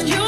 You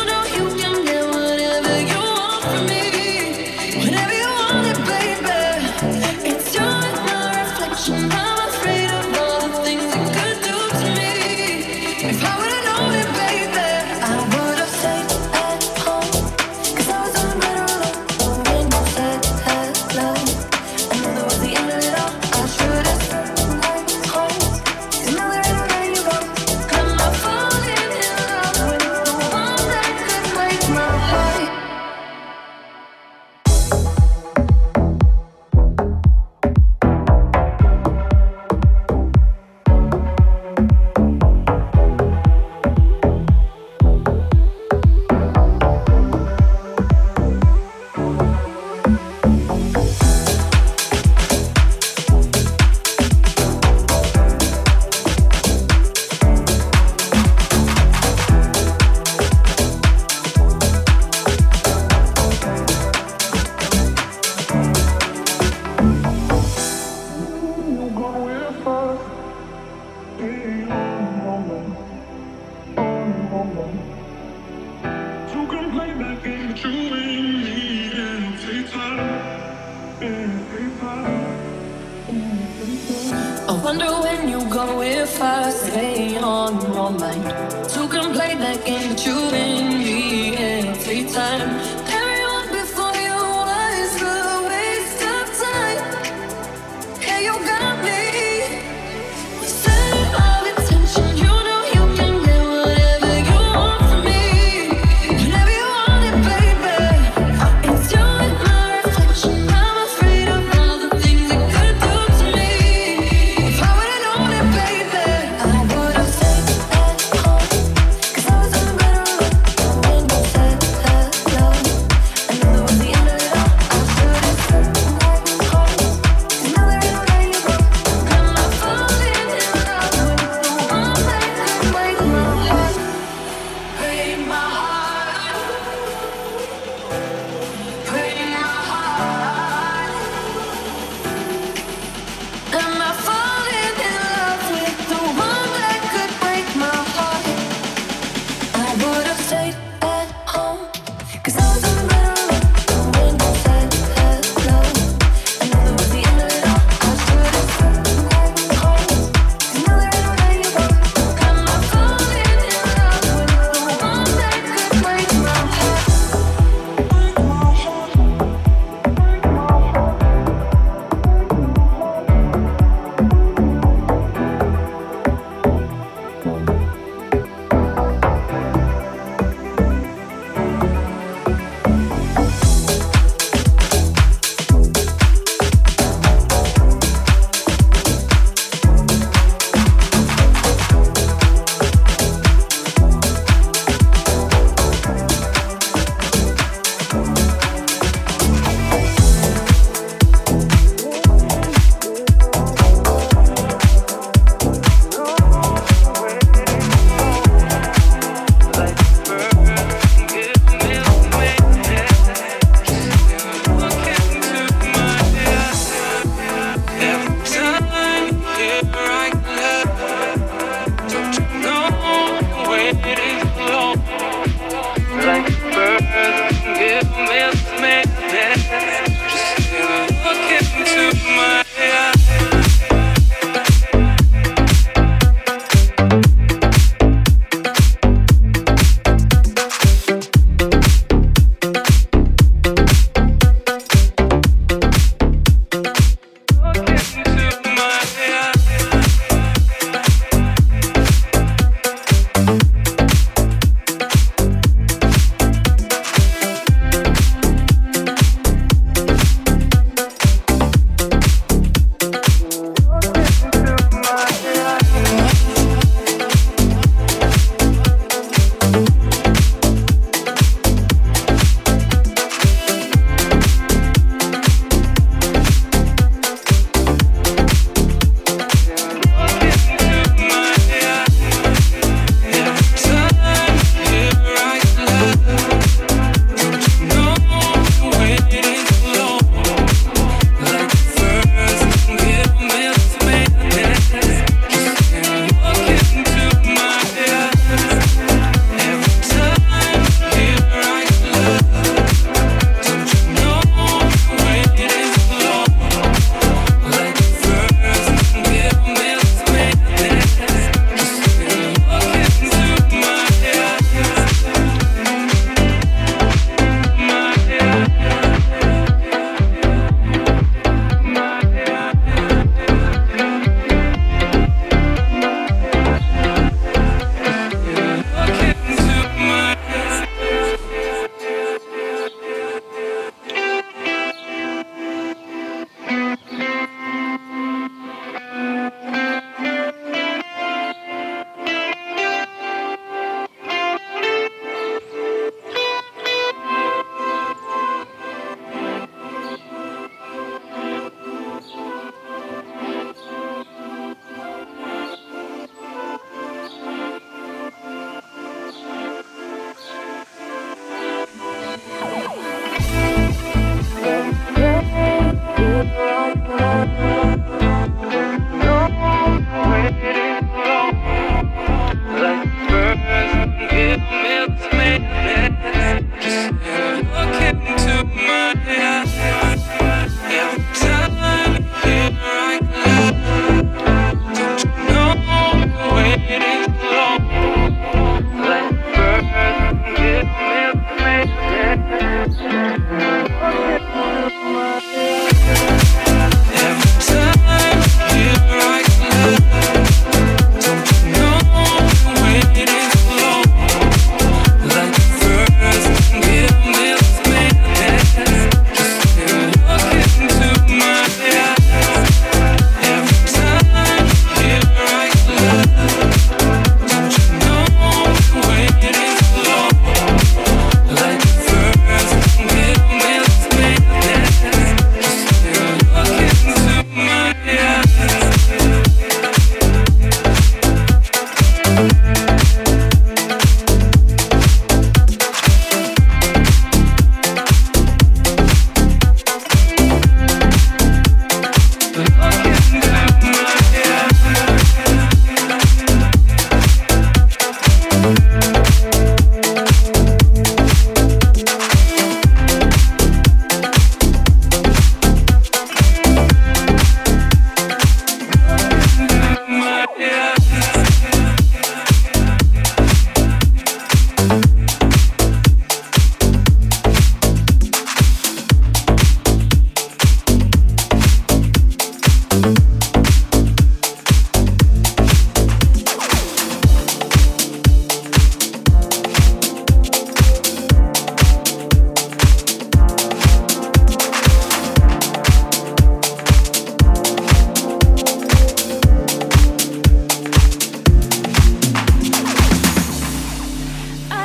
time.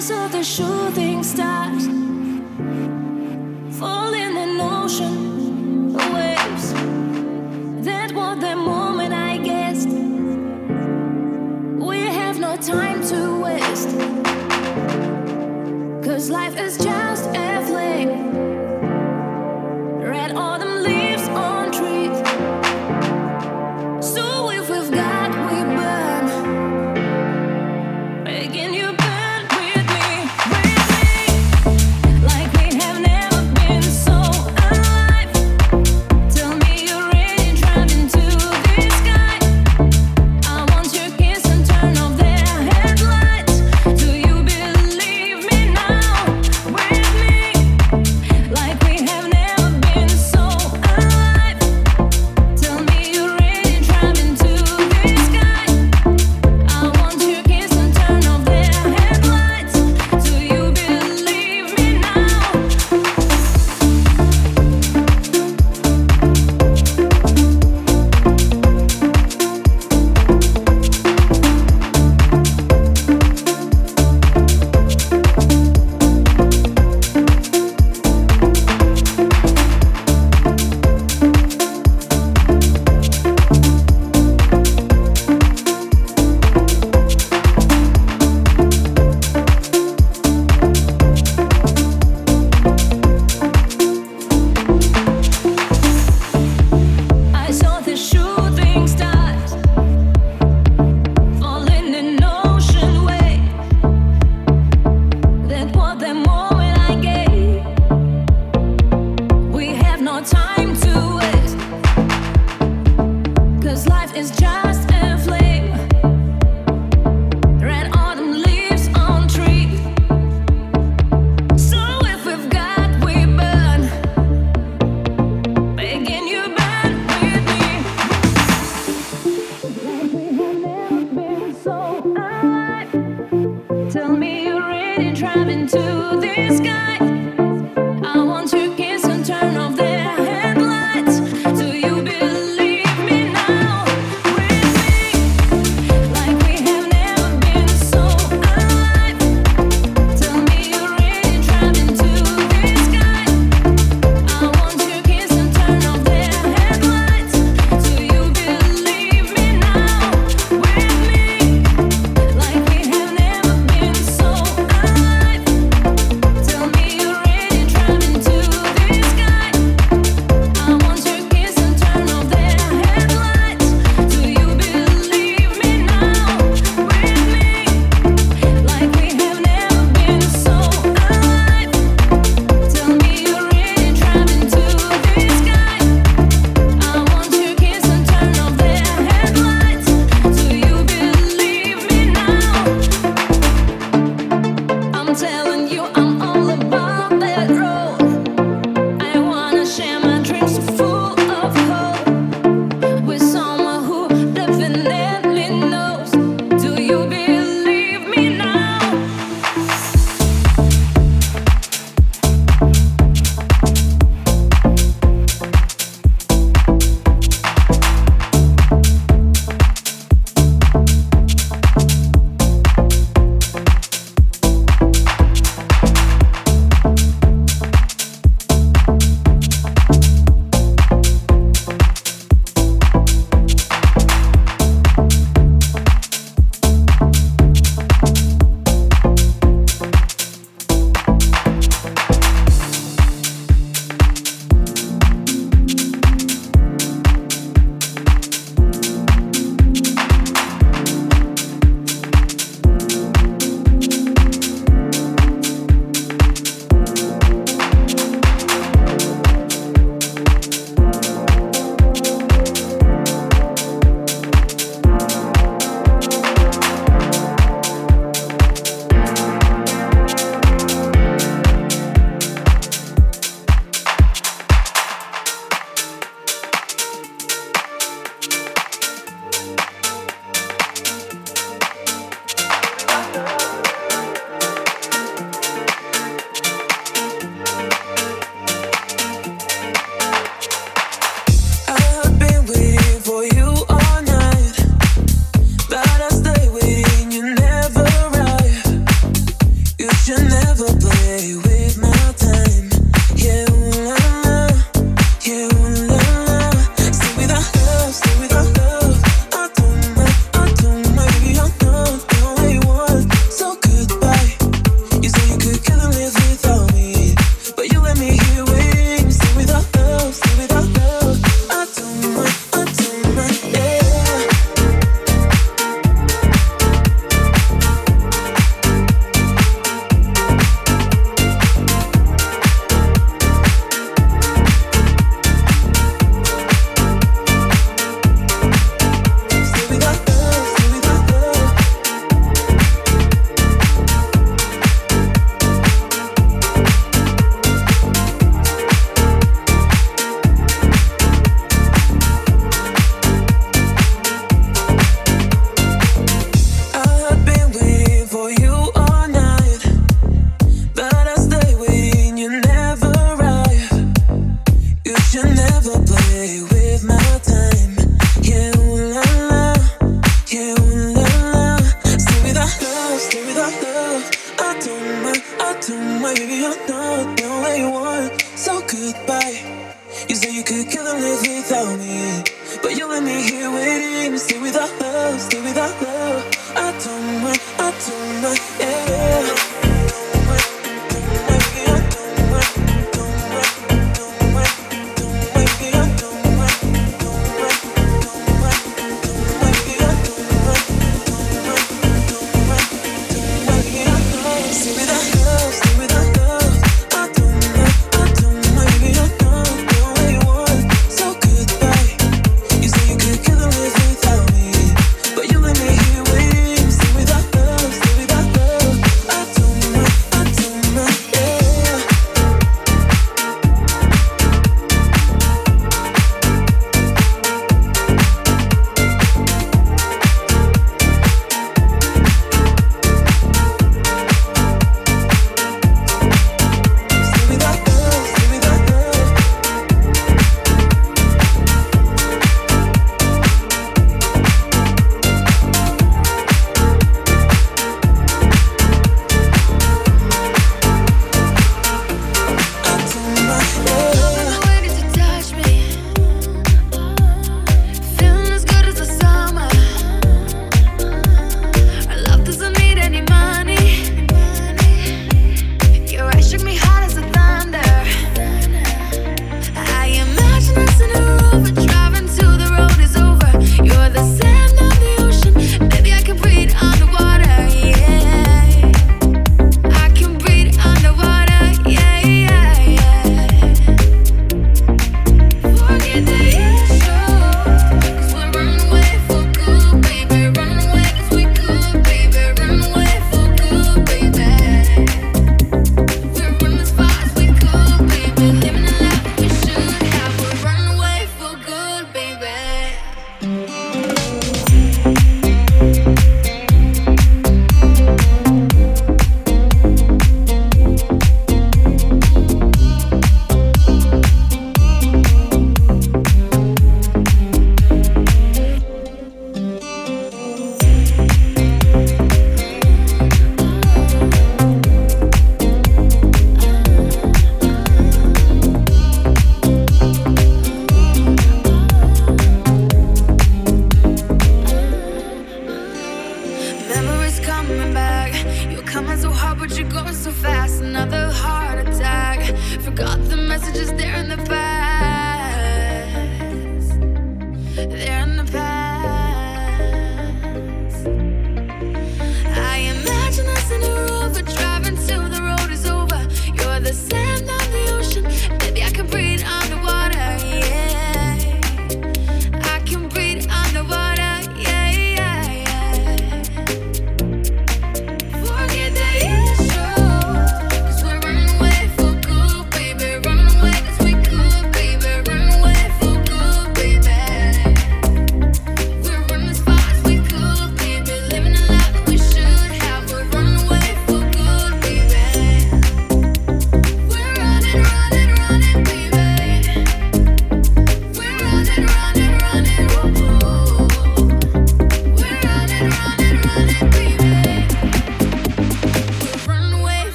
eyes of the shooting stars fall in ocean waves. That was the moment I guessed. We have no time to waste. Cause life is just a fling.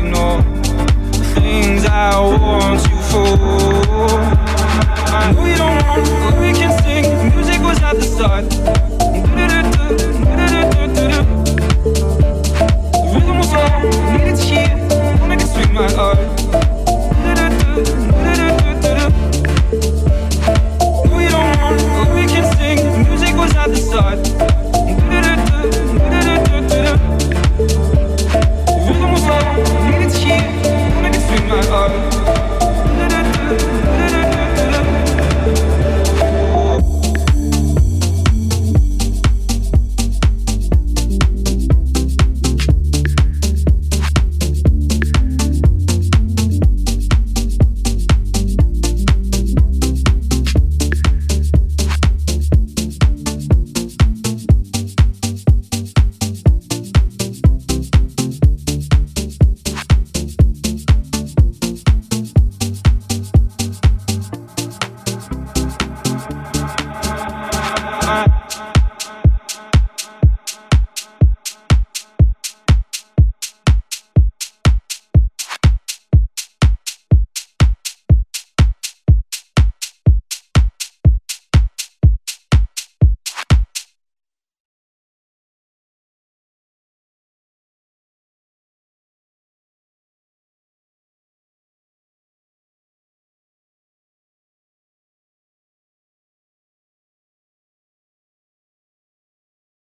the things I want you for. Don't want, but we can sing. Music was at the start.